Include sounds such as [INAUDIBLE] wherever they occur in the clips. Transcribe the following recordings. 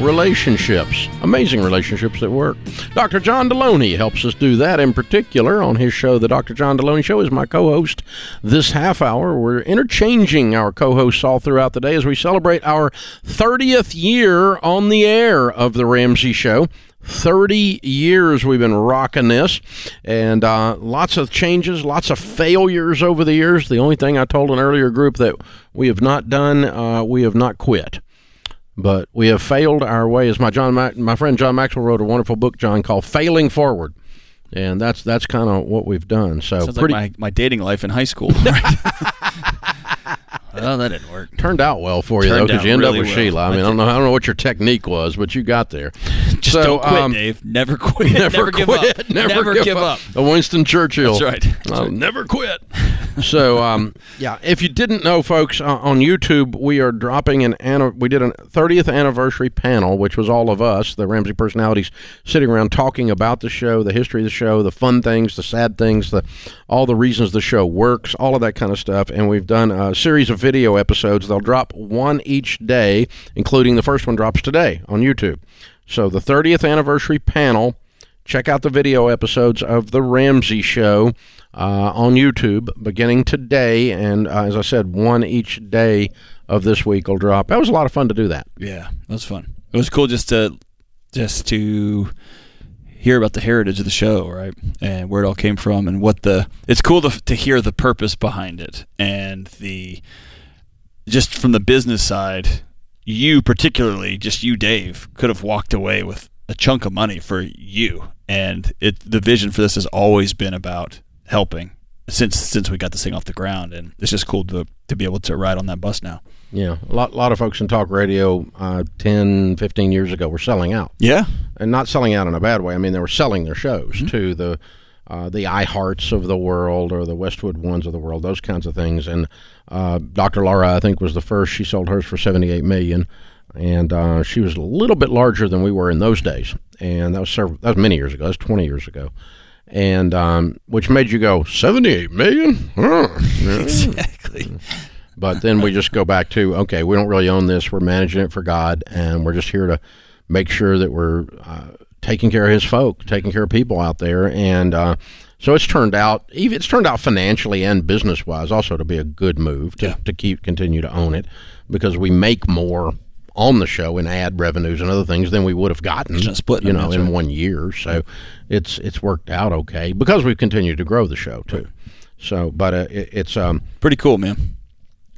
relationships. Amazing relationships that work. Dr. John Delony helps us do that in particular on his show. The Dr. John Delony Show is my co host this half hour. We're interchanging our co hosts all throughout the day as we celebrate our 30th year on the air of The Ramsey Show. 30 years we've been rocking this and uh, lots of changes lots of failures over the years the only thing i told an earlier group that we have not done uh, we have not quit but we have failed our way. As my John, my friend John Maxwell wrote a wonderful book, John, called "Failing Forward," and that's that's kind of what we've done. So Sounds pretty. like my, my dating life in high school. [LAUGHS] [LAUGHS] well, that didn't work. Turned out well for you Turned though, because you end really up with well. Sheila. I mean, I don't know, I don't know what your technique was, but you got there. Just So, don't quit, um, Dave. Never [LAUGHS] quit. Never, give quit. up. Never, give, up. A Winston Churchill. That's right. That's I'll right. never quit. so, um, [LAUGHS] yeah, if you didn't know, folks, uh, on YouTube, we are dropping an anni- we did a 30th anniversary panel, which was all of us, the Ramsey personalities, sitting around talking about the show, the history of the show, the fun things, the sad things, the all the reasons the show works, all of that kind of stuff. And we've done a series of video episodes. They'll drop one each day, including the first one drops today on YouTube. So the 30th anniversary panel check out the video episodes of the Ramsey Show uh, on YouTube beginning today, and uh, as I said, one each day of this week will drop. That was a lot of fun to do that. Yeah, that was fun. It was cool just to just to hear about the heritage of the show, right, and where it all came from, and what the. It's cool to to hear the purpose behind it, and the just from the business side. You particularly, just you, Dave, could have walked away with a chunk of money for you, and it. The vision for this has always been about helping since since we got this thing off the ground, and it's just cool to to be able to ride on that bus now. Yeah, a lot, lot of folks in talk radio uh, 10, 15 years ago were selling out. Yeah, and not selling out in a bad way. I mean, they were selling their shows to the uh, the iHearts of the world or the Westwood Ones of the world, those kinds of things. And uh, Dr. Laura, I think, was the first. She sold hers for seventy eight million, and uh, she was a little bit larger than we were in those days. And that was several, that was many years ago. That's twenty years ago. And um, which made you go seventy eight million? Huh. [LAUGHS] exactly. But then we just go back to okay, we don't really own this. We're managing it for God, and we're just here to make sure that we're uh, taking care of His folk, taking care of people out there, and uh, so it's turned out. Even it's turned out financially and business wise also to be a good move to, Yeah. to keep continue to own it because we make more on the show in ad revenues and other things than we would have gotten, Just splitting you know, in right. one year. So it's it's worked out okay because we've continued to grow the show too. So, but uh, it, it's um, Pretty cool, man.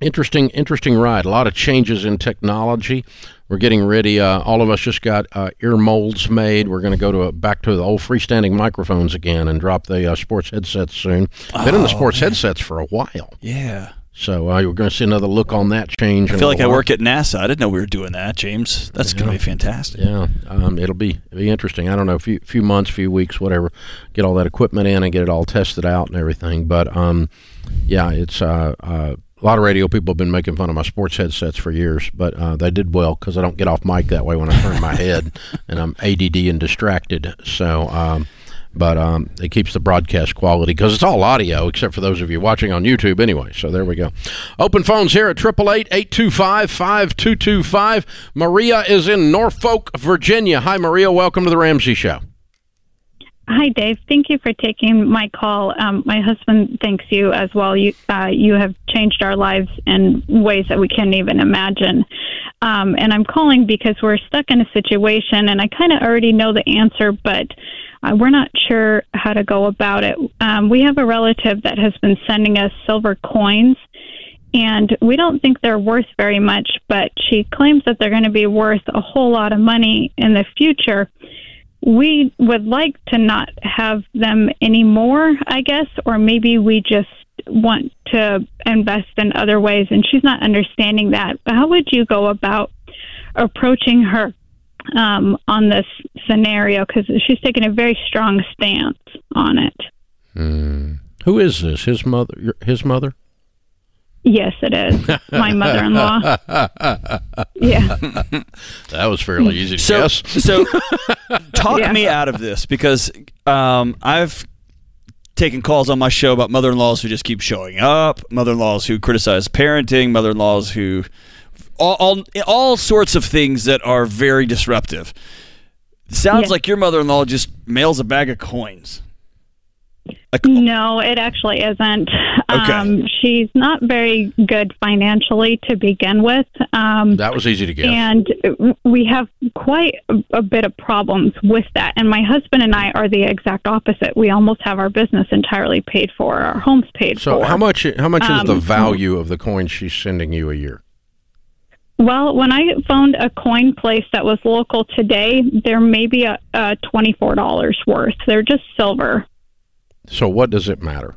Interesting interesting ride. A lot of changes in technology. We're getting ready uh, all of us just got uh, ear molds made. We're going to go to a, back to the old freestanding microphones again and drop the uh, sports headsets soon. Been in the sports headsets for a while. Yeah. so uh, you're going to see another look on that change I feel like I work at NASA. I didn't know we were doing that, James. That's going to be fantastic. yeah um, it'll be it'll be interesting. I don't know a few, few months few weeks whatever. Get all that equipment in and get it all tested out and everything. But um, yeah it's uh, uh, a lot of radio people have been making fun of my sports headsets for years, but uh, they did well because I don't get off mic that way when I turn my head, [LAUGHS] and I'm ADD and distracted. So, um, but um, it keeps the broadcast quality because it's all audio, except for those of you watching on YouTube anyway. So there we go. Open phones here at 888-825-5225. Maria is in Norfolk, Virginia. Hi, Maria. Welcome to the Ramsey Show. Hi, Dave. Thank you for taking my call. Um, my husband thanks you as well. You uh, you have changed our lives in ways that we can't even imagine. Um, and I'm calling because we're stuck in a situation, and I kind of already know the answer, but uh, we're not sure how to go about it. Um, we have a relative that has been sending us silver coins. And we don't think they're worth very much, but she claims that they're going to be worth a whole lot of money in the future we would like to not have them anymore, I guess, or maybe we just want to invest in other ways. And she's not understanding that. But how would you go about approaching her um, on this scenario? Because she's taking a very strong stance on it. Hmm. Who is this? His mother? His mother? Yes, it is. My mother-in-law. [LAUGHS] yeah. That was fairly easy to So, guess. so [LAUGHS] talk Yeah. me out of this because um, I've taken calls on my show about mother-in-laws who just keep showing up, mother-in-laws who criticize parenting, mother-in-laws who all all, all sorts of things that are very disruptive. Sounds Yeah. like your mother-in-law just mails a bag of coins. Like, No, it actually isn't. Okay. Um, she's not very good financially to begin with. Um, That was easy to guess. and we have quite a, bit of problems with that. And my husband and I are the exact opposite. We almost have our business entirely paid for, our homes paid so for. So how much how much is the Um, value of the coins she's sending you a year? Well, when I found a coin place that was local today, there may be a, a twenty-four dollars worth. They're just silver, So what does it matter?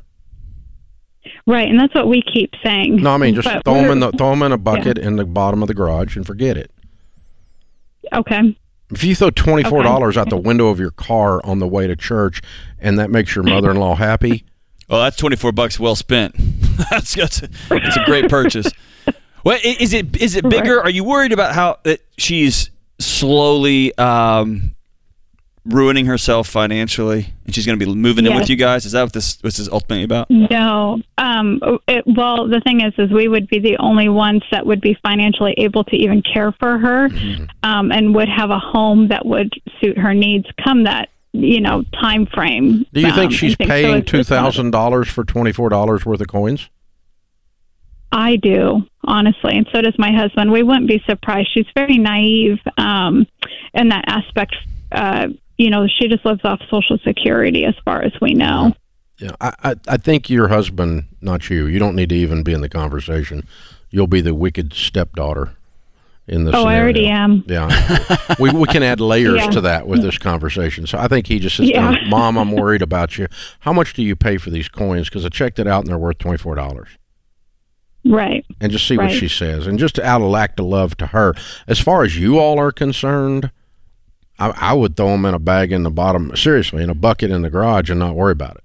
right? And that's what we keep saying. No, I mean just But throw them in we're- the throw 'em in a bucket in the bottom of the garage and forget it. Okay. If you throw twenty four dollars out the window of your car on the way to church, and that makes your mother in law happy, [LAUGHS] oh, that's twenty-four bucks well spent. [LAUGHS] that's that's a, that's a great purchase. [LAUGHS] Well, is it is it bigger? Are you worried about how that she's slowly um, ruining herself financially, and she's going to be moving in with you guys? Is that what this this is ultimately about? No. Um, it, well, the thing is, is we would be the only ones that would be financially able to even care for her, Mm-hmm. um, and would have a home that would suit her needs. Come that you know time frame. do you um, think she's so paying it's two just one of the- thousand dollars for twenty four dollars worth of coins? I do, honestly, and so does my husband. We wouldn't be surprised. She's very naive um, in that aspect. Uh, you know, she just lives off Social Security, as far as we know. Yeah, I, I I think your husband, not you. You don't need to even be in the conversation. You'll be the wicked stepdaughter in the Oh, I already am. Yeah, [LAUGHS] we we can add layers Yeah. to that with this conversation. So I think he just says, Yeah. down. Mom, I'm worried about you. How much do you pay for these coins? Because I checked it out and they're worth twenty four dollars. Right. And just see what she says, and just out of act of love to her. As far as you all are concerned, I, I would throw them in a bag in the bottom, seriously, in a bucket in the garage, and not worry about it.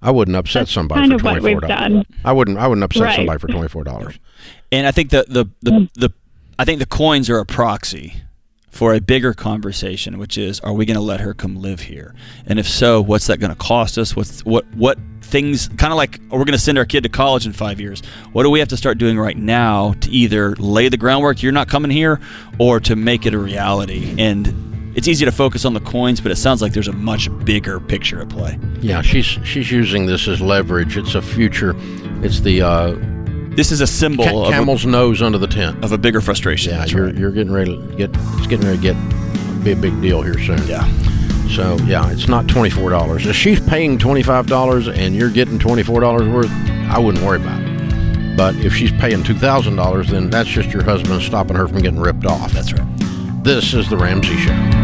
I wouldn't upset That's somebody kind for of what twenty we've four dollars. I wouldn't. I wouldn't upset Right. somebody for twenty four dollars. And I think the the the, Mm. the I think the coins are a proxy for a bigger conversation, which is, are we going to let her come live here? And if so, what's that going to cost us? What's what what things? Kind of like, we're going to send our kid to college in five years. What do we have to start doing right now to either lay the groundwork? You're not coming here, or to make it a reality. And it's easy to focus on the coins, but it sounds like there's a much bigger picture at play. Yeah, she's she's using this as leverage. It's a future. It's the uh, This is a symbol ca- of, a, camel's nose under the tent. of a bigger frustration. Yeah, That's you're right. you're getting ready to get. It's getting ready to get be a big deal here soon. Yeah. So yeah, it's not twenty four dollars. If she's paying twenty five dollars and you're getting twenty four dollars worth, I wouldn't worry about it. But if she's paying two thousand dollars, then that's just your husband stopping her from getting ripped off. That's right. This is the Ramsey Show.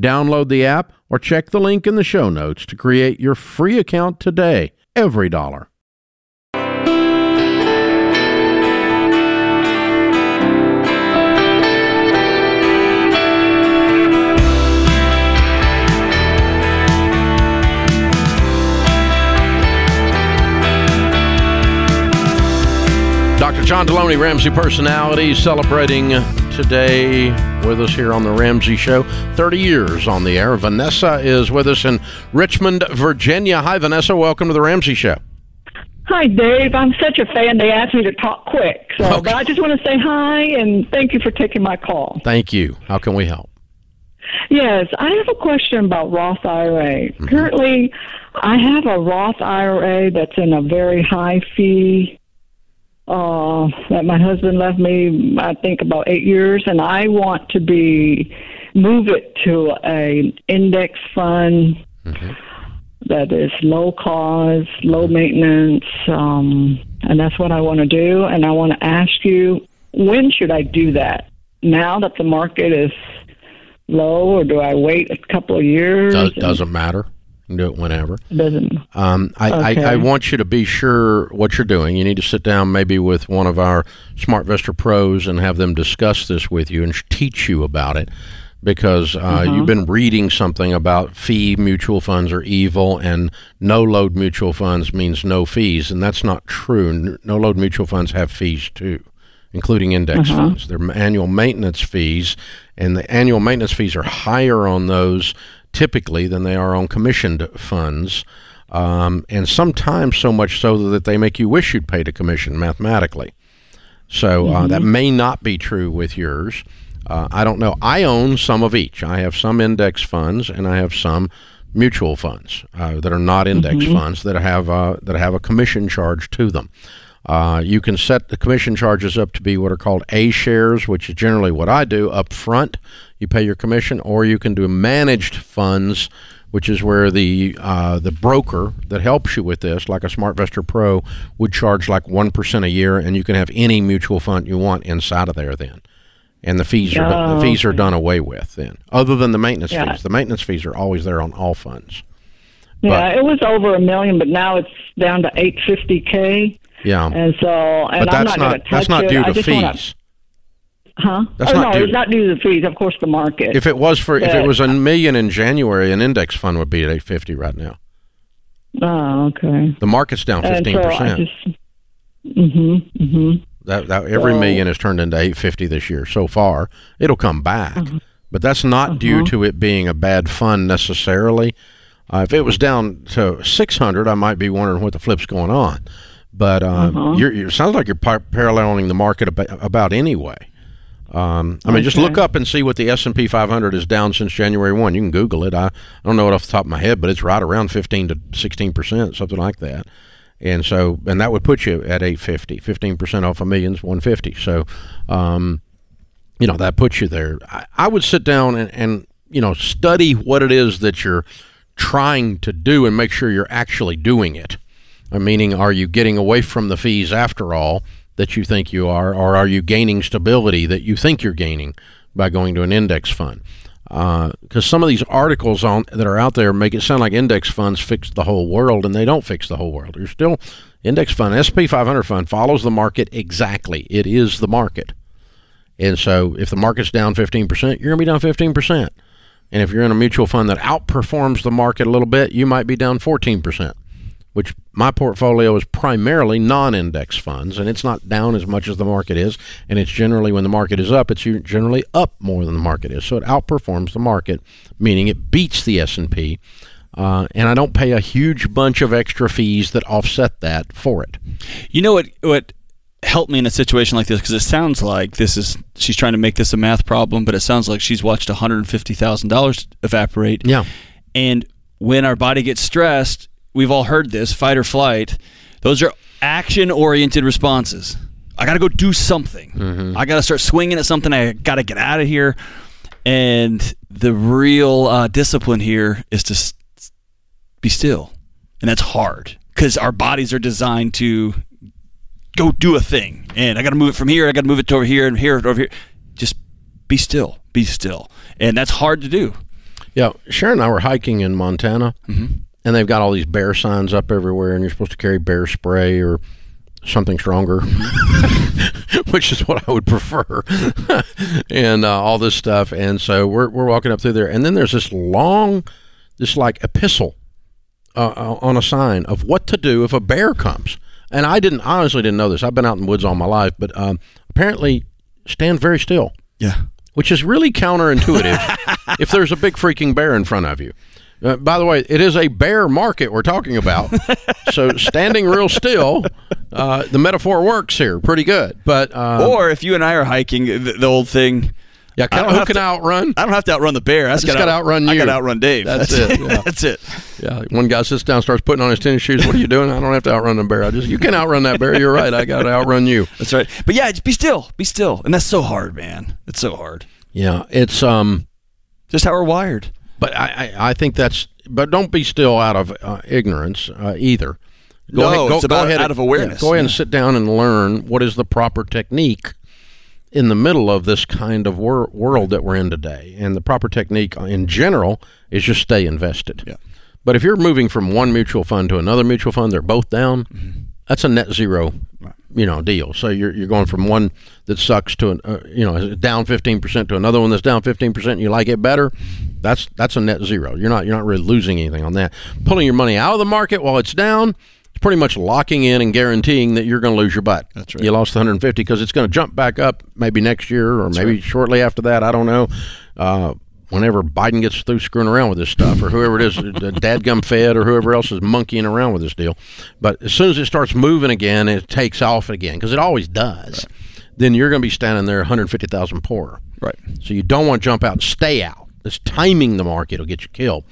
Download the app or check the link in the show notes to create your free account today. EveryDollar. Dr. John Delony, Ramsey personality, celebrating today with us here on the Ramsey Show. 30 years on the air. Vanessa is with us in Richmond, Virginia. Hi, Vanessa. Welcome to the Ramsey Show. Hi, Dave. I'm such a fan. They asked me to talk quick. So, Okay. but I just want to say hi and thank you for taking my call. Thank you. How can we help? Yes, I have a question about Roth IRA. Mm-hmm. Currently, I have a Roth IRA that's in a very high fee uh, that my husband left me, I think about eight years, and I want to be move it to a index fund that is low cost, low maintenance, um, and that's what I want to do. And I want to ask you, when should I do that? Now that the market is low, or do I wait a couple of years? Does, doesn't matter. You can do it whenever. It doesn't. Um, I, Okay. I, I want you to be sure what you're doing. You need to sit down maybe with one of our SmartVestor pros and have them discuss this with you and teach you about it because uh, you've been reading something about fee mutual funds are evil and no load mutual funds means no fees, and that's not true. No load mutual funds have fees too. Including index funds, They're annual maintenance fees, and the annual maintenance fees are higher on those typically than they are on commissioned funds um, and sometimes so much so that they make you wish you'd paid a commission mathematically. So uh, that may not be true with yours. Uh, I don't know. I own some of each. I have some index funds and I have some mutual funds uh, that are not index funds that have uh, that have a commission charge to them. Uh, you can set the commission charges up to be what are called A shares, which is generally what I do up front. You pay your commission, or you can do managed funds, which is where the uh, the broker that helps you with this, like a SmartVestor Pro, would charge like one percent a year, and you can have any mutual fund you want inside of there then. And the fees are the Oh, fees are done away with then, other than the maintenance Yeah. fees. The maintenance fees are always there on all funds. Yeah, it was over a million, but now it's down to eight fifty k. Yeah, And so, and but I'm that's not, going not to touch that's not due I to fees. Wanna, huh? That's oh, not no, due- it's not due to the fees. Of course, the market. If it was for if it was a million in January, an index fund would be at eight fifty right now. oh, okay. The market's down fifteen so percent. Mhm. Mhm. That, that every So- million has turned into eight fifty this year so far. It'll come back, Uh-huh. but that's not due to it being a bad fund necessarily. Uh, if it was down to six hundred, I might be wondering what the flip's going on. But um, Uh-huh. you're, you're, it sounds like you're par- paralleling the market about, about anyway. Um, I mean, just look up and see what the S and P 500 is down since January one. You can Google it. I, I don't know it off the top of my head, but it's right around 15 to 16 percent, something like that. And so, and that would put you at 850. 15 percent off a million's 150. So, um, you know, that puts you there. I, I would sit down and, and you know study what it is that you're trying to do and make sure you're actually doing it. Uh, meaning, are you getting away from the fees after all that you think you are, or are you gaining stability that you think you're gaining by going to an index fund? Because some of these articles on that are out there make it sound like index funds fix the whole world, and they don't fix the whole world. You're still index fund, SP 500 fund follows the market exactly. It is the market, and so if the market's down 15%, you're going to be down 15%. And if you're in a mutual fund that outperforms the market a little bit, you might be down 14%, which my portfolio is primarily non index funds, and it's not down as much as the market is. And it's generally, when the market is up, it's generally up more than the market is. So it outperforms the market, meaning it beats the S&P. Uh, and I don't pay a huge bunch of extra fees that offset that for it. You know what? What helped me in a situation like this because it sounds like this is she's trying to make this a math problem, but it sounds like she's watched one hundred fifty thousand dollars evaporate. Yeah. And when our body gets stressed, we've all heard this fight or flight. Those are action oriented responses. I got to go do something. I got to start swinging at something. I got to get out of here. And the real uh, discipline here is to s- be still. And that's hard because our bodies are designed to go do a thing. And I got to move it from here. I got to move it to over here and here over here. Just be still. Be still. And that's hard to do. Yeah, Sharon and I were hiking in Montana, and they've got all these bear signs up everywhere, and you're supposed to carry bear spray or something stronger, [LAUGHS] which is what I would prefer, [LAUGHS] and uh, all this stuff. And so we're we're walking up through there, and then there's this long, this like epistle uh, uh, on a sign of what to do if a bear comes. And I didn't I honestly didn't know this. I've been out in the woods all my life, but um, apparently stand very still Yeah. which is really counterintuitive [LAUGHS] if there's a big freaking bear in front of you. Uh, by the way, it is a bear market we're talking about. [LAUGHS] so standing real still, uh, the metaphor works here pretty good. But uh, Or if you and I are hiking, the, the old thing, Yeah, I don't who can to- outrun? I don't have to outrun the bear. I just just gotta outrun you. I got to outrun Dave. That's [LAUGHS] it, yeah. That's it. Yeah, one guy sits down, starts putting on his tennis shoes. What are you doing? I don't have to outrun the bear. I just you can outrun that bear. You're right. I got to outrun you. That's right. But yeah, just be still. Be still. And that's so hard, man. It's so hard. Yeah, it's um. Just how we're wired. But I, I, I think that's. But don't be still out of uh, ignorance uh, either. No, it's about out of awareness. yeah, go ahead and sit down and learn what is the proper technique in the middle of this kind of wor- world that we're in today. And the proper technique in general is just stay invested. Yeah. But if you're moving from one mutual fund to another mutual fund, they're both down. That's a net zero, you know, deal. So you're you're going from one that sucks to an uh, you know down fifteen percent to another one that's down fifteen percent. And you like it better. That's that's a net zero. You're not you're not really losing anything on that. Pulling your money out of the market while it's down. It's pretty much locking in and guaranteeing that you're going to lose your butt. That's right. You lost 150 because it's going to jump back up maybe next year or maybe shortly after that. I don't know. Uh, whenever Biden gets through screwing around with this stuff, or whoever it is, [LAUGHS] the dadgum Fed or whoever else is monkeying around with this deal. But as soon as it starts moving again, it takes off again because it always does. Then you're going to be standing there 150,000 poorer. Right. So you don't want to jump out and stay out. It's timing the market will get you killed.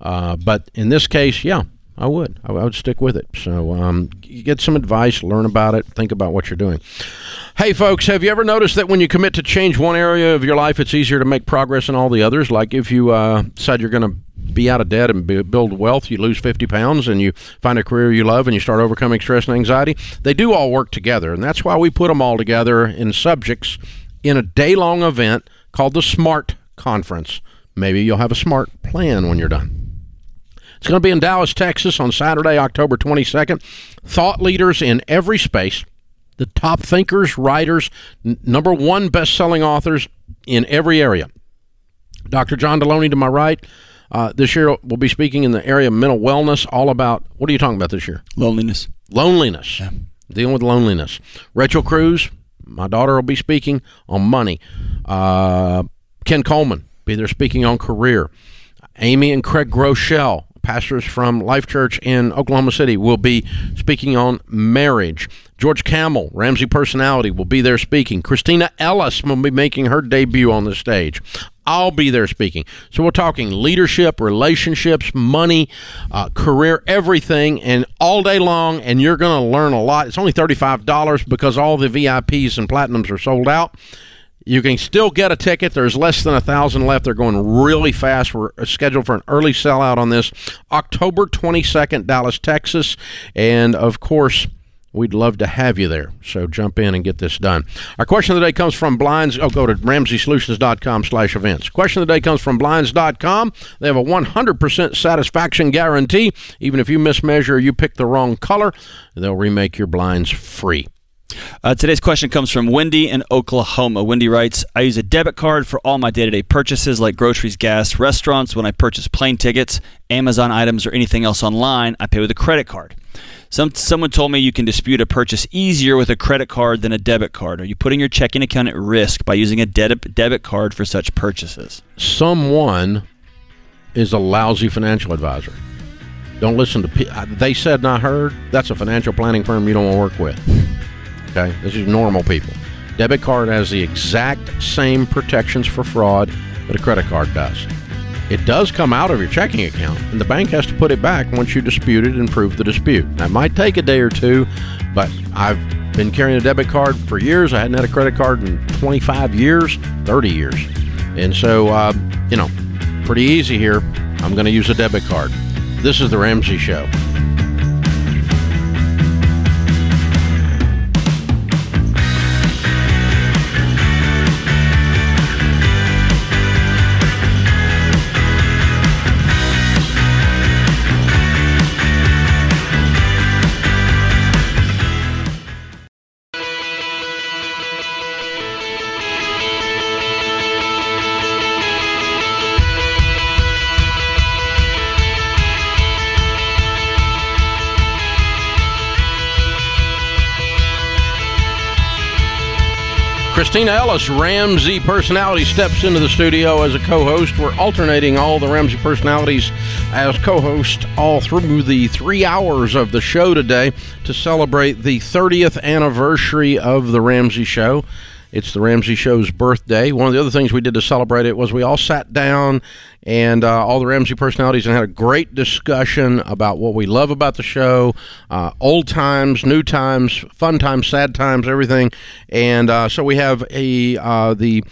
Uh, but in this case, yeah, I would. I, would stick with it. So um, get some advice, learn about it, think about what you're doing. Hey, folks, have you ever noticed that when you commit to change one area of your life, it's easier to make progress in all the others? Like if you uh, decide you're going to be out of debt and build wealth, you lose 50 pounds and you find a career you love and you start overcoming stress and anxiety. They do all work together. And that's why we put them all together in subjects in a day long event called the SMART Conference. Maybe you'll have a smart plan when you're done. It's going to be in Dallas, Texas on Saturday, October 22nd. Thought leaders in every space, the top thinkers, writers, n- number one best selling authors in every area. Dr. John Delony to my right. Uh, this year we'll be speaking in the area of mental wellness, all about what are you talking about this year? Loneliness. loneliness, dealing with loneliness. Rachel Cruz, my daughter, will be speaking on money. Uh, Ken Coleman be there speaking on career. Amy and Craig Groeschel, pastors from Life Church in Oklahoma City, will be speaking on marriage. George Kamel, Ramsey personality, will be there speaking. Kristina Ellis will be making her debut on the stage. I'll be there speaking. So we're talking leadership, relationships, money, uh, career, everything, and all day long. And you're going to learn a lot. It's only thirty-five dollars because all the VIPs and platinums are sold out. You can still get a ticket. There's less than a thousand left. They're going really fast. We're scheduled for an early sellout on this October 22nd, Dallas, Texas. And of course, we'd love to have you there. So jump in and get this done. Our question of the day comes from Blinds. Oh, go to RamseySolutions.com slash events. Question of the day comes from Blinds.com. They have a 100% satisfaction guarantee. Even if you mismeasure or you pick the wrong color, they'll remake your blinds free. Uh, today's question comes from Wendy in Oklahoma. Wendy writes, I use a debit card for all my day to day purchases like groceries, gas, restaurants. When I purchase plane tickets, Amazon items, or anything else online, I pay with a credit card. Some, someone told me you can dispute a purchase easier with a credit card than a debit card. Are you putting your checking account at risk by using a debit, debit card for such purchases? someone is a lousy financial advisor. Don't listen to uh, they said not heard. That's a financial planning firm you don't want to work with. Okay, this is normal people. Debit card has the exact same protections for fraud that a credit card does. It does come out of your checking account, and the bank has to put it back once you dispute it and prove the dispute. That might take a day or two, but I've been carrying a debit card for years. I hadn't had a credit card in 25 years, 30 years. And so, uh, you know, pretty easy here. I'm going to use a debit card. This is The Ramsey Show. Kristina Ellis, Ramsey personality, steps into the studio as a co host. We're alternating all the Ramsey personalities as co host all through the three hours of the show today to celebrate the 30th anniversary of The Ramsey Show. It's the Ramsey Show's birthday. One of the other things we did to celebrate it was we all sat down and uh, all the Ramsey personalities and had a great discussion about what we love about the show, uh, old times, new times, fun times, sad times, everything. And uh, so we have a uh, the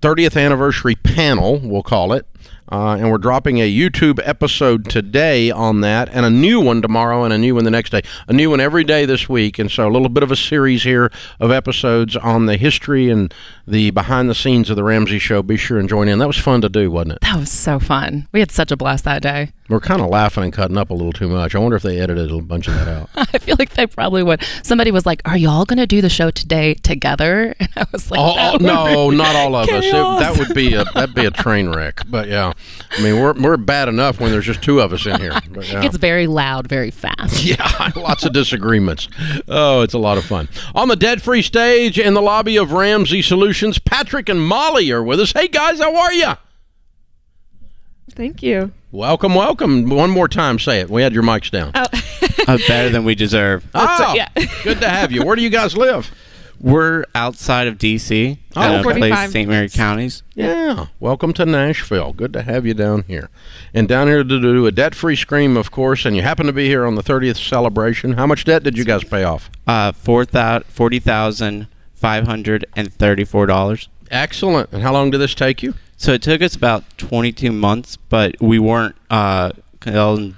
30th anniversary panel, we'll call it. Uh, and we're dropping a YouTube episode today on that, and a new one tomorrow, and a new one the next day. A new one every day this week, and so a little bit of a series here of episodes on the history and the behind the scenes of the Ramsey Show. Be sure and join in. That was fun to do, wasn't it? That was so fun. We had such a blast that day. We're kind of laughing and cutting up a little too much. I wonder if they edited a bunch of that out. [LAUGHS] I feel like they probably would. Somebody was like, "Are y'all going to do the show today together?" [LAUGHS] And I was like, Oh, "That no, not all of [LAUGHS] us. It, that would be a that'd be a train wreck. But yeah, I mean we're we're bad enough when there's just two of us in here. [LAUGHS] But, yeah. It gets very loud, very fast. [LAUGHS] Yeah, lots of disagreements. Oh, it's a lot of fun. On the dead free stage in the lobby of Ramsey Solutions, Patrick and Molly are with us. Hey guys, how are you? Thank you. Welcome, welcome. One more time, say it. We had your mics down. Oh, [LAUGHS] uh, better than we deserve. oh, yeah. good to have you. Where do you guys live? We're outside of DC, Oh, at a 45 place St. Mary. Counties. Yeah, welcome to Nashville. Good to have you down here. And down here to do a debt free scream, of course, and you happen to be here on the 30th celebration. How much debt did you guys pay off? Uh, four thou- forty thousand five hundred and thirty-four dollars. Excellent. And how long did this take you? So it took us about twenty-two months, but we weren't uh, gazelle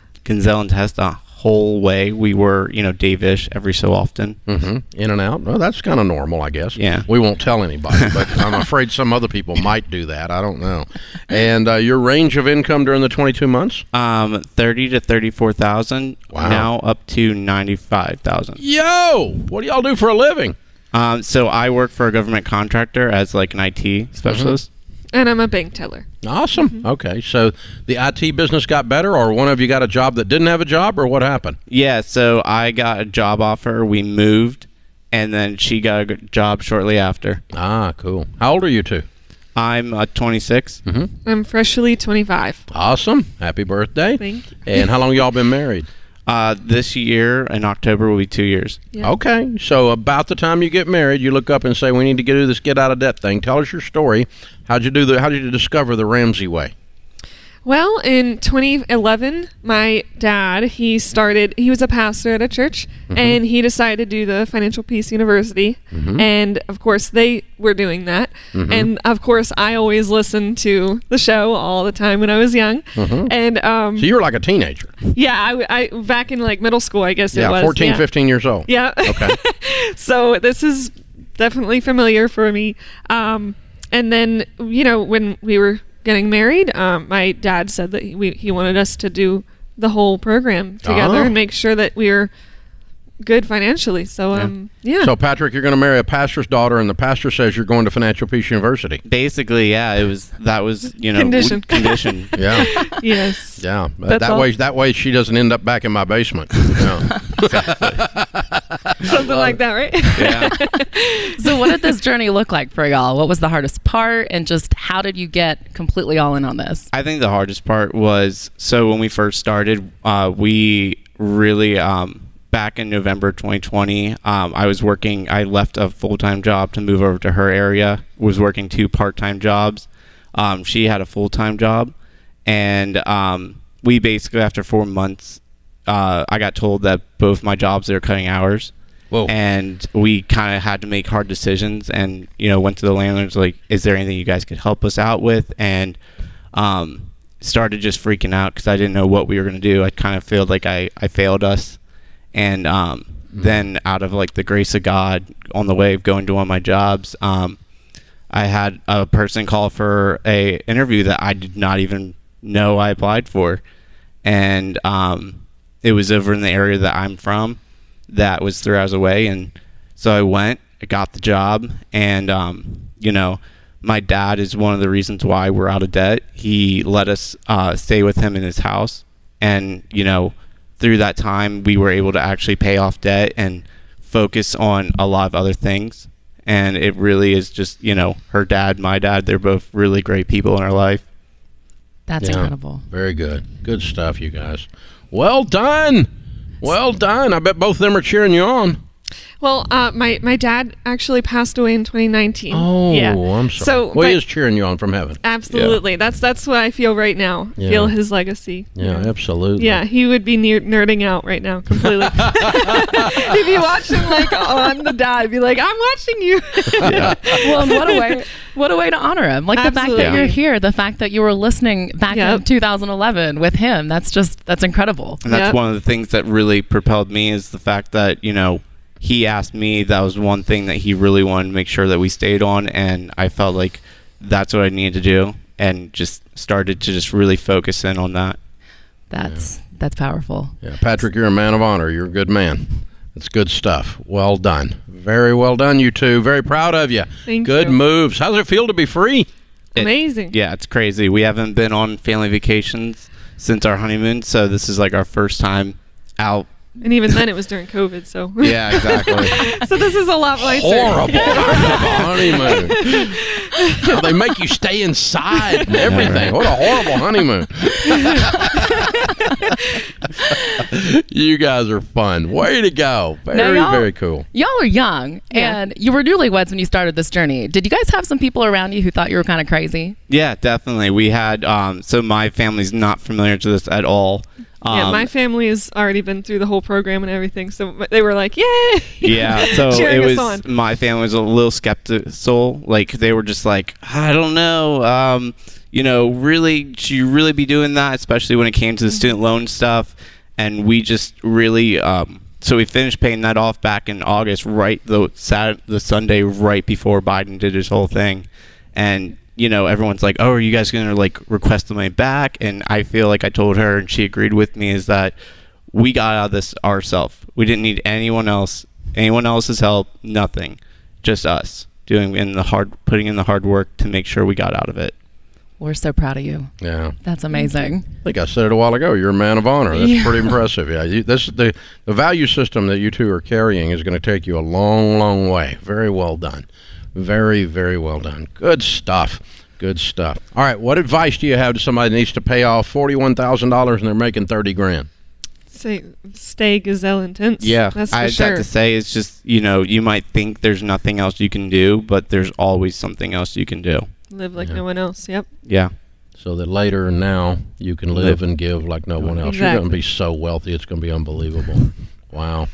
intense a whole way. We were, you know, Dave-ish every so often. hmm In and out. Well, that's kind of normal, I guess. Yeah. We won't tell anybody, [LAUGHS] but I'm afraid some other people might do that. I don't know. And uh, your range of income during the 22 months? Um, thirty to thirty-four thousand. Wow. Now up to ninety-five thousand. Yo, what do y'all do for a living? Um, so I work for a government contractor as like an IT specialist. And I'm a bank teller. Awesome. Okay, so the IT business got better, or one of you got a job that didn't have a job, or what happened? Yeah, so I got a job offer. We moved, and then she got a job shortly after. Ah, cool. How old are you two? I'm uh, 26. I'm freshly 25. Awesome. Happy birthday. Thank you. And how long y'all been married? Uh, this year in October will be two years. Yeah. Okay, so about the time you get married, you look up and say, "We need to get do this get out of debt thing." Tell us your story. How'd you do the? How did you discover the Ramsey way? Well, in 2011, my dad, he started, he was a pastor at a church, and he decided to do the Financial Peace University. And of course, they were doing that. And of course, I always listened to the show all the time when I was young. And um, So you were like a teenager. yeah, I, I, back in like middle school, I guess it was. 14, yeah. 15 years old. Yeah. Okay. [LAUGHS] so this is definitely familiar for me. Um, and then you know when we were getting married, um, my dad said that he, we, he wanted us to do the whole program together Oh. and make sure that we were good financially. So um, yeah. So Patrick, you're going to marry a pastor's daughter, and the pastor says you're going to Financial Peace University. Basically, yeah, it was that was you know Condition. w- [LAUGHS] condition. [LAUGHS] Yeah, [LAUGHS] yes. yeah. That, That's that all. way, that way she doesn't end up back in my basement. Yeah. [LAUGHS] Something like that, right? yeah. So, what did this journey look like for y'all? What was the hardest part, and just how did you get completely all in on this? I think the hardest part was so when we first started, uh, we really um, back in November 2020. Um, I was working. I left a full time job to move over to her area. Was working two part time jobs. Um, she had a full time job, and um, we basically after four months, uh, I got told that both my jobs they were cutting hours. Whoa. And we kind of had to make hard decisions, and you know, went to the landlords like, "Is there anything you guys could help us out with?" And um, started just freaking out because I didn't know what we were gonna do. I kind of felt like I I failed us, and um, then out of like the grace of God, on the way of going to one of my jobs, um, I had a person call for a interview that I did not even know I applied for, and um, it was over in the area that I'm from, that was three hours away, and so I went, I got the job, and um, you know, my dad is one of the reasons why we're out of debt. He let us uh, stay with him in his house, and you know, through that time, we were able to actually pay off debt and focus on a lot of other things. And it really is just, you know, her dad, my dad, they're both really great people in our life. That's Yeah. incredible. Very good. Good stuff, you guys. Well done. Well done. I bet both of them are cheering you on. Well, uh, my my dad actually passed away in 2019. Oh, yeah. I'm sorry. So, well, he is cheering you on from heaven. Absolutely. That's that's what I feel right now. Yeah. Feel his legacy. Yeah, absolutely. Yeah, he would be near nerding out right now completely. [LAUGHS] [LAUGHS] if you watch him like, I'm the dad, I'd be like, I'm watching you. [LAUGHS] well, and what a way, what a way to honor him! Like the fact that you're here, the fact that you were listening back Yep. in 2011 with him. That's just that's incredible. And that's Yep. one of the things that really propelled me is the fact that, you know, he asked me, that was one thing that he really wanted to make sure that we stayed on. And I felt like that's what I needed to do and just started to just really focus in on that. That's that's powerful. Yeah, Patrick, you're a man of honor. You're a good man. That's good stuff. Well done. Very well done, you two. Very proud of you. Thank good you. moves. How's it feel to be free? It- Amazing. Yeah, it's crazy. We haven't been on family vacations since our honeymoon. So this is like our first time out. And even then, it was during COVID. So Yeah, exactly. [LAUGHS] so this is a lot nicer. Horrible honeymoon. How [LAUGHS] they make you stay inside and everything. What a horrible honeymoon. [LAUGHS] you guys are fun. Way to go. Very, very cool. Y'all are young, Yeah. and you were newlyweds when you started this journey. Did you guys have some people around you who thought you were kind of crazy? yeah, definitely. We had, um, so my family's not familiar to this at all. Um, Yeah, my family has already been through the whole program and everything, so they were like, "Yay!" Yeah, [LAUGHS] so Cheering it us was on. my family was a little skeptical. Like they were just like, I don't know, um, you know, really, should you really be doing that? Especially when it came to the student loan stuff. And we just really, um, so we finished paying that off back in August, right the Sat the Sunday right before Biden did his whole thing, and you know everyone's like, oh, are you guys gonna like request the money back? And I feel like I told her, and she agreed with me, is that we got out of this ourselves. We didn't need anyone else, anyone else's help, nothing, just us doing in the hard, putting in the hard work to make sure we got out of it. We're so proud of you. Yeah. That's amazing. I think I said it a while ago. You're a man of honor. That's Yeah. pretty impressive. Yeah, you, this the the value system that you two are carrying is going to take you a long, long way. Very well done. Very, very well done. Good stuff. Good stuff. All right, what advice do you have to somebody that needs to pay off forty-one thousand dollars and they're making thirty grand? Say, stay gazelle intense. Yeah, that's for I sure. have to say it's just you know you might think there's nothing else you can do, but there's always something else you can do. Live like Yeah. no one else. Yep. Yeah, So that later and now you can live Live. and give like no one else. You're going to be so wealthy, it's going to be unbelievable. Wow.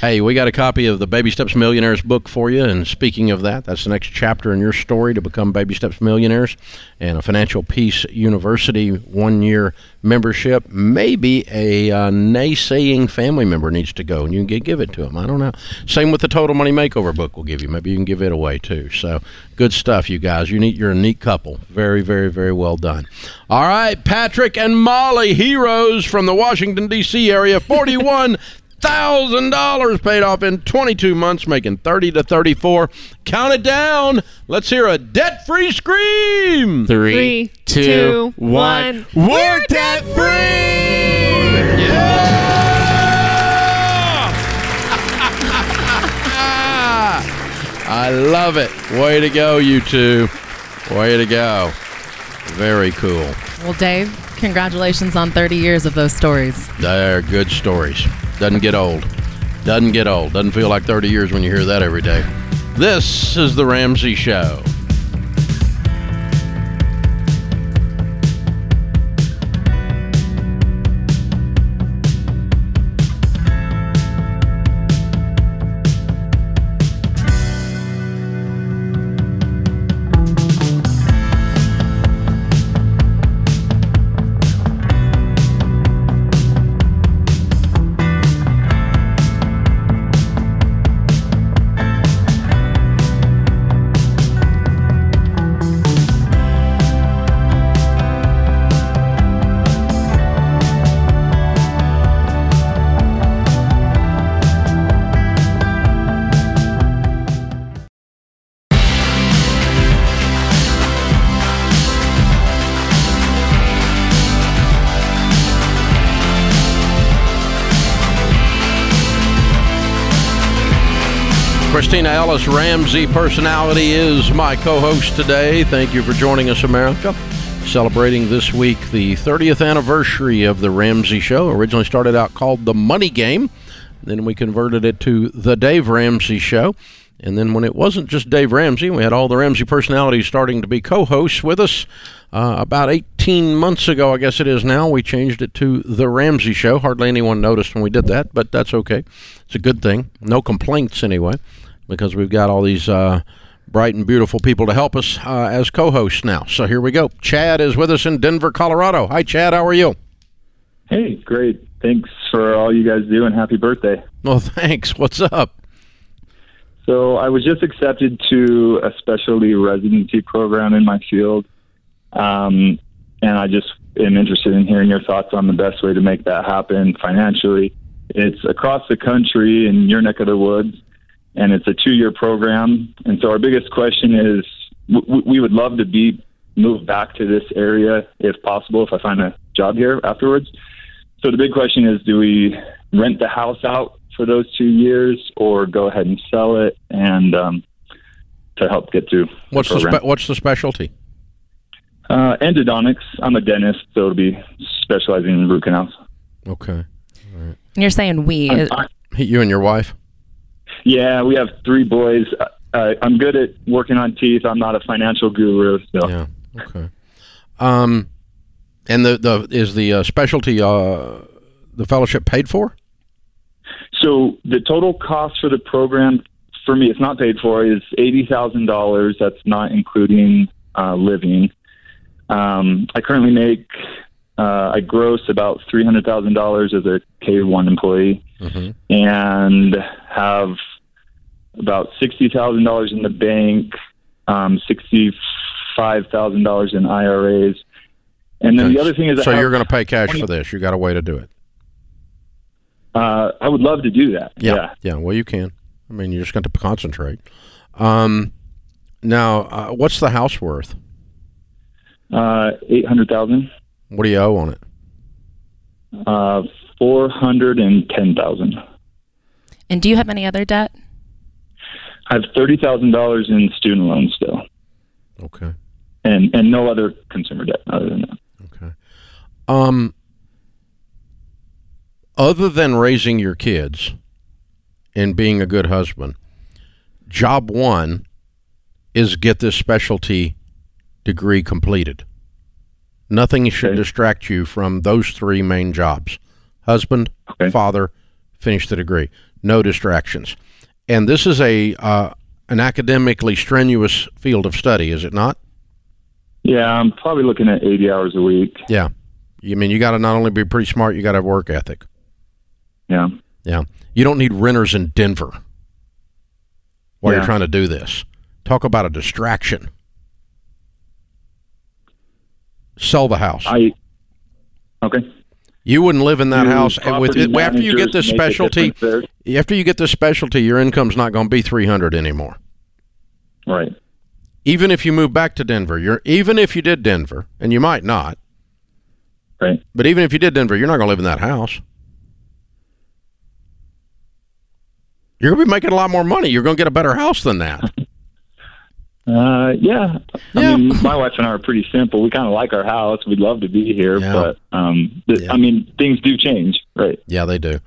Hey, we got a copy of the Baby Steps Millionaires book for you. And speaking of that, that's the next chapter in your story to become Baby Steps Millionaires and a Financial Peace University one year membership. Maybe a uh, naysaying family member needs to go and you can give it to them. I don't know. Same with the Total Money Makeover book we'll give you. Maybe you can give it away too. So good stuff, you guys. You need, you're a neat couple. Very, very, very well done. All right, Patrick and Molly, heroes from the Washington, D.C. area, 41 thousand dollars paid off in 22 months, making 30 to 34. Count it down. Let's hear a debt-free scream. three, Three, two, two, one. one. We're debt free. Yeah. [LAUGHS] I love it. Way to go, you two. Way to go. Very cool. Well, Dave, congratulations on 30 years of those stories. They're good stories. Doesn't get old. Doesn't get old. Doesn't feel like 30 years when you hear that every day. This is The Ramsey Show. Kristina Ellis Ramsey personality is my co-host today. Thank you for joining us, America. Celebrating this week the 30th anniversary of the Ramsey Show. Originally started out called The Money Game. Then we converted it to The Dave Ramsey Show. And then when it wasn't just Dave Ramsey, we had all the Ramsey personalities starting to be co hosts with us. Uh, about 18 months ago, I guess it is now, we changed it to The Ramsey Show. Hardly anyone noticed when we did that, but that's okay. It's a good thing. No complaints, anyway, because we've got all these uh, bright and beautiful people to help us uh, as co hosts now. So here we go. Chad is with us in Denver, Colorado. Hi, Chad. How are you? Hey, great. Thanks for all you guys do and happy birthday. Well, [LAUGHS] thanks. What's up? So, I was just accepted to a specialty residency program in my field. Um, and I just am interested in hearing your thoughts on the best way to make that happen financially. It's across the country in your neck of the woods, and it's a two year program. And so, our biggest question is w- we would love to be moved back to this area if possible, if I find a job here afterwards. So, the big question is do we rent the house out for those two years or go ahead and sell it and um, to help get through? What's the, the spe- what's the specialty? Uh, endodontics. I'm a dentist, so it'll be specializing in root canals. Okay. And you're saying we. I'm- I- You and your wife? Yeah, we have three boys. Uh, I'm good at working on teeth. I'm not a financial guru, so Yeah. Okay. Um, and the the is the uh, specialty uh the fellowship paid for? So the total cost for the program for me, it's not paid for, is eighty thousand dollars. That's not including uh, living. Um, I currently make uh, I gross about three hundred thousand dollars as a K one employee, Mhm. and have about sixty thousand dollars in the bank, um, sixty five thousand dollars in IRAs. And then the other thing is, so you're going to pay cash for this. You got a way to do it. uh, I would love to do that. Yeah. yeah. Yeah. Well, you can. I mean, you're just going to concentrate. Um, now, uh, what's the house worth? Uh, eight hundred thousand. What do you owe on it? Uh, four hundred and ten thousand. And do you have any other debt? I have thirty thousand dollars in student loans still, Okay. and and no other consumer debt other than that. Okay. Um, other than raising your kids and being a good husband, job one is get this specialty degree completed. Nothing should Okay. distract you from those three main jobs husband, Okay. father, finish the degree. No distractions. And this is a uh, an academically strenuous field of study, is it not? Yeah, I'm probably looking at eighty hours a week. Yeah. You mean you got to not only be pretty smart, you got to have work ethic. Yeah, Yeah. You don't need renters in Denver while you're Yeah. trying to do this. Talk about a distraction. Sell the house. I. Okay. You wouldn't live in that house with property after you get this specialty. After you get this specialty, your income's not going to be 300 anymore. Right. Even if you move back to Denver, you're even if you did Denver, and you might not, Right. but even if you did Denver, you're not going to live in that house. You're going to be making a lot more money. You're going to get a better house than that. Uh, yeah. Yeah. I mean, my wife and I are pretty simple. We kind of like our house. We'd love to be here, Yeah. but um, th- Yeah. I mean, things do change. Right. Yeah, they do.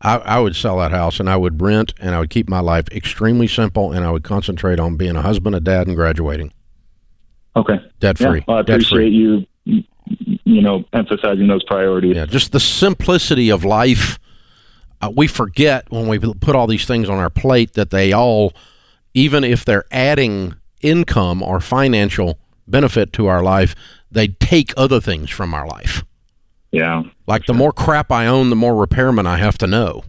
I, I would sell that house and I would rent and I would keep my life extremely simple and I would concentrate on being a husband, a dad, and graduating. Okay. Debt Yeah. free. Well, I Debt appreciate free. you. You know, emphasizing those priorities. Yeah, just the simplicity of life. Uh, we forget when we put all these things on our plate that they all, even if they're adding income or financial benefit to our life, they take other things from our life. Yeah. Like the more crap I own, the more repairman I have to know.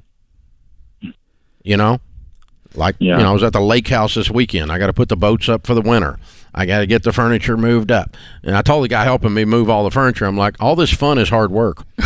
You know? Like, Yeah. you know, I was at the lake house this weekend. I got to put the boats up for the winter. I got to get the furniture moved up. And I told the guy helping me move all the furniture, I'm like, all this fun is hard work. [LAUGHS]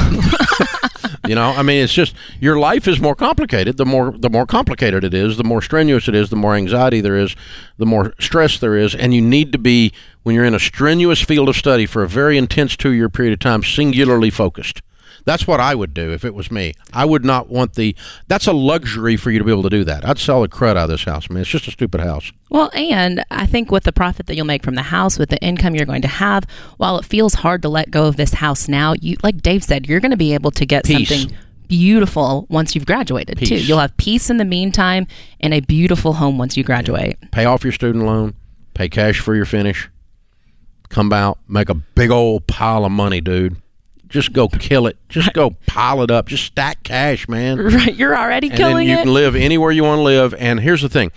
you know, I mean, it's just your life is more complicated. The more the more complicated it is, the more strenuous it is, the more anxiety there is, the more stress there is, and you need to be when you're in a strenuous field of study for a very intense 2-year period of time singularly focused. That's what I would do if it was me. I would not want the. That's a luxury for you to be able to do that. I'd sell the crud out of this house. I mean, it's just a stupid house. Well, and I think with the profit that you'll make from the house, with the income you're going to have, while it feels hard to let go of this house now, you like Dave said, you're going to be able to get Peace. something beautiful once you've graduated too. You'll have peace in the meantime and a beautiful home once you graduate. Pay off your student loan, pay cash for your finish, come out, make a big old pile of money, dude. Just go [LAUGHS] kill it. Just go pile it up. Just stack cash, man. [LAUGHS] Right, you're already killing it. and then killing you it. can live anywhere you want to live. And here's the thing: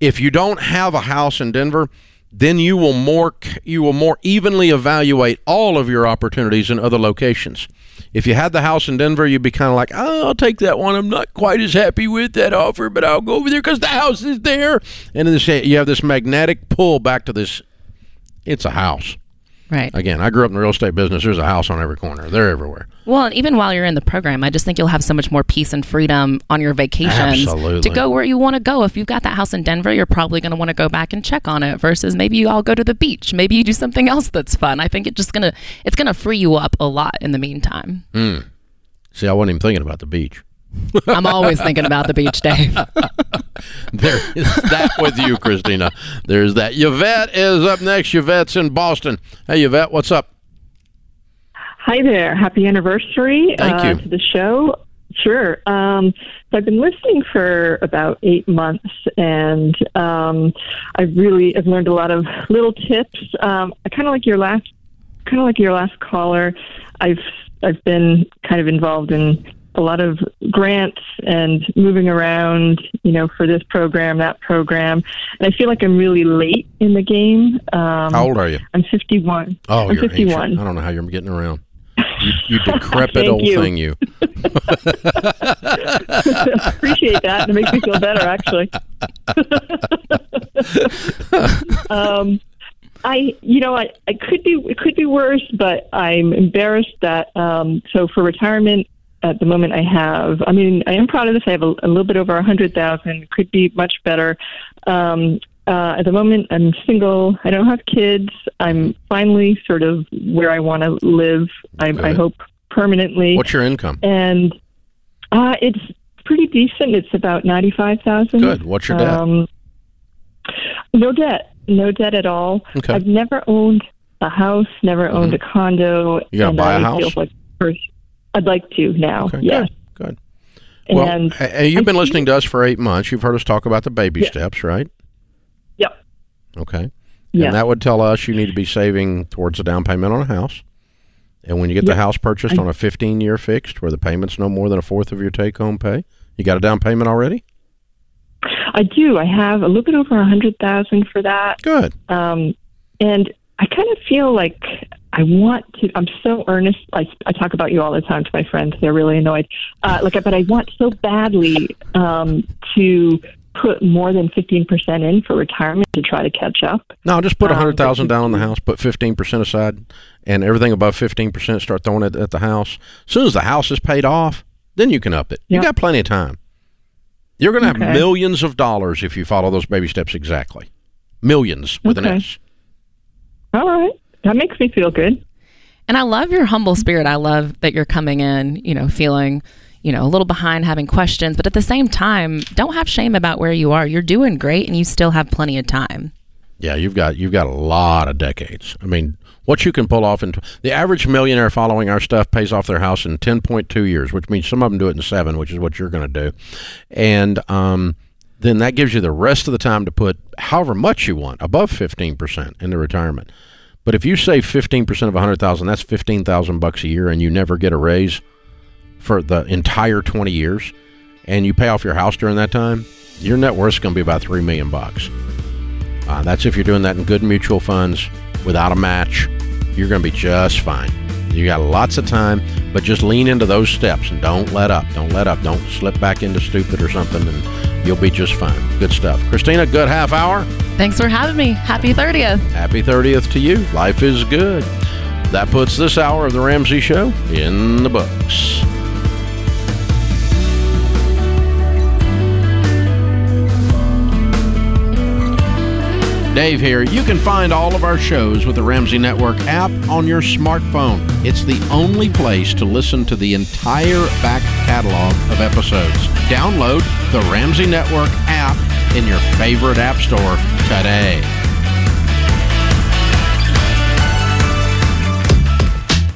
if you don't have a house in Denver, then you will more you will more evenly evaluate all of your opportunities in other locations. If you had the house in Denver, you'd be kind of like, oh, I'll take that one. I'm not quite as happy with that offer, but I'll go over there because the house is there. And then you have this magnetic pull back to this. It's a house. Right. Again, I grew up in the real estate business. There's a house on every corner. They're everywhere. Well, and even while you're in the program, I just think you'll have so much more peace and freedom on your vacations Absolutely. to go where you want to go. If you've got that house in Denver, you're probably going to want to go back and check on it versus maybe you all go to the beach. Maybe you do something else that's fun. I think it's just going to it's going to free you up a lot in the meantime. Hmm. See, I wasn't even thinking about the beach. I'm always thinking about the beach, Dave. [LAUGHS] There is that with you, Kristina. There's that. Yvette is up next. Yvette's in Boston. Hey, Yvette, what's up? Hi there. Happy anniversary Thank uh, you. to the show. Sure. Um, so I've been listening for about eight months, and um, I really have learned a lot of little tips. Um, I kind of like your last, kind of like your last caller. I've I've been kind of involved in a lot of grants and moving around, you know, for this program, that program, and I feel like I'm really late in the game. Um, How old are you? I'm 51. Oh, I'm you're 51. ancient. I don't know how you're getting around. You, you [LAUGHS] decrepit old you. thing, you. [LAUGHS] appreciate that. It makes me feel better, actually. [LAUGHS] um, I, you know, I, I could be, it could be worse, but I'm embarrassed that. Um, so for retirement, at the moment, I have. I mean, I am proud of this. I have a, a little bit over a hundred thousand. Could be much better. Um, uh, at the moment, I'm single. I don't have kids. I'm finally sort of where I want to live. I, I hope permanently What's your income? and uh, it's pretty decent. It's about ninety five thousand. Good. What's your debt? Um, no debt. No debt at all. Okay. I've never owned a house. Never owned a condo. You gonna buy a I house? Feel like first, I'd like to now. Okay, yes. good. Good. Well, And you've been listening to us for eight months. You've heard us talk about the baby Yeah. steps, right? Yep. Okay. Yeah. And that would tell us you need to be saving towards a down payment on a house. And when you get the house purchased on a 15 year fixed where the payment's no more than a fourth of your take home pay, you got a down payment already? I do. I have a little bit over a hundred thousand for that. Good. um, and I kind of feel like I want to. I'm so earnest. I, I talk about you all the time to my friends. They're really annoyed. Uh, like, but I want so badly um, to put more than 15% in for retirement to try to catch up. No, just put a Um, hundred thousand but- down on the house, put fifteen percent aside, and everything above fifteen percent start throwing it at the house. As soon as the house is paid off, then you can up it. You got plenty of time. You're going to have millions of dollars if you follow those baby steps exactly. Millions with an S. All right. That makes me feel good. And I love your humble spirit. I love that you're coming in, you know, feeling, you know, a little behind, having questions, but at the same time, don't have shame about where you are. You're doing great and you still have plenty of time. Yeah, you've got you've got a lot of decades. I mean, what you can pull off in the average millionaire following our stuff pays off their house in ten point two years, which means some of them do it in seven, which is what you're going to do, and um, then that gives you the rest of the time to put however much you want above fifteen percent into retirement. But if you save fifteen percent of a hundred thousand, that's fifteen thousand bucks a year, and you never get a raise for the entire twenty years, and you pay off your house during that time, your net worth is going to be about three million bucks. Uh, that's if you're doing that in good mutual funds without a match. You're going to be just fine. You got lots of time, but just lean into those steps and don't let up. Don't let up. Don't slip back into stupid or something, and you'll be just fine. Good stuff. Kristina, good half hour. Thanks for having me. Happy 30th. Happy 30th to you. Life is good. That puts this hour of The Ramsey Show in the books. Dave here. You can find all of our shows with the Ramsey Network app on your smartphone. It's the only place to listen to the entire back catalog of episodes. Download the Ramsey Network app in your favorite app store today.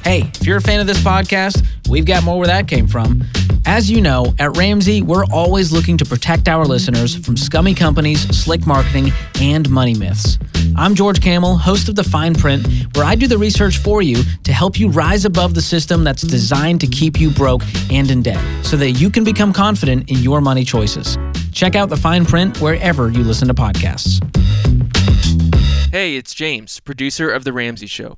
Hey, if you're a fan of this podcast, we've got more where that came from. As you know, at Ramsey, we're always looking to protect our listeners from scummy companies, slick marketing, and money myths. I'm George Kamel, host of The Fine Print, where I do the research for you to help you rise above the system that's designed to keep you broke and in debt so that you can become confident in your money choices. Check out The Fine Print wherever you listen to podcasts. Hey, it's James, producer of The Ramsey Show.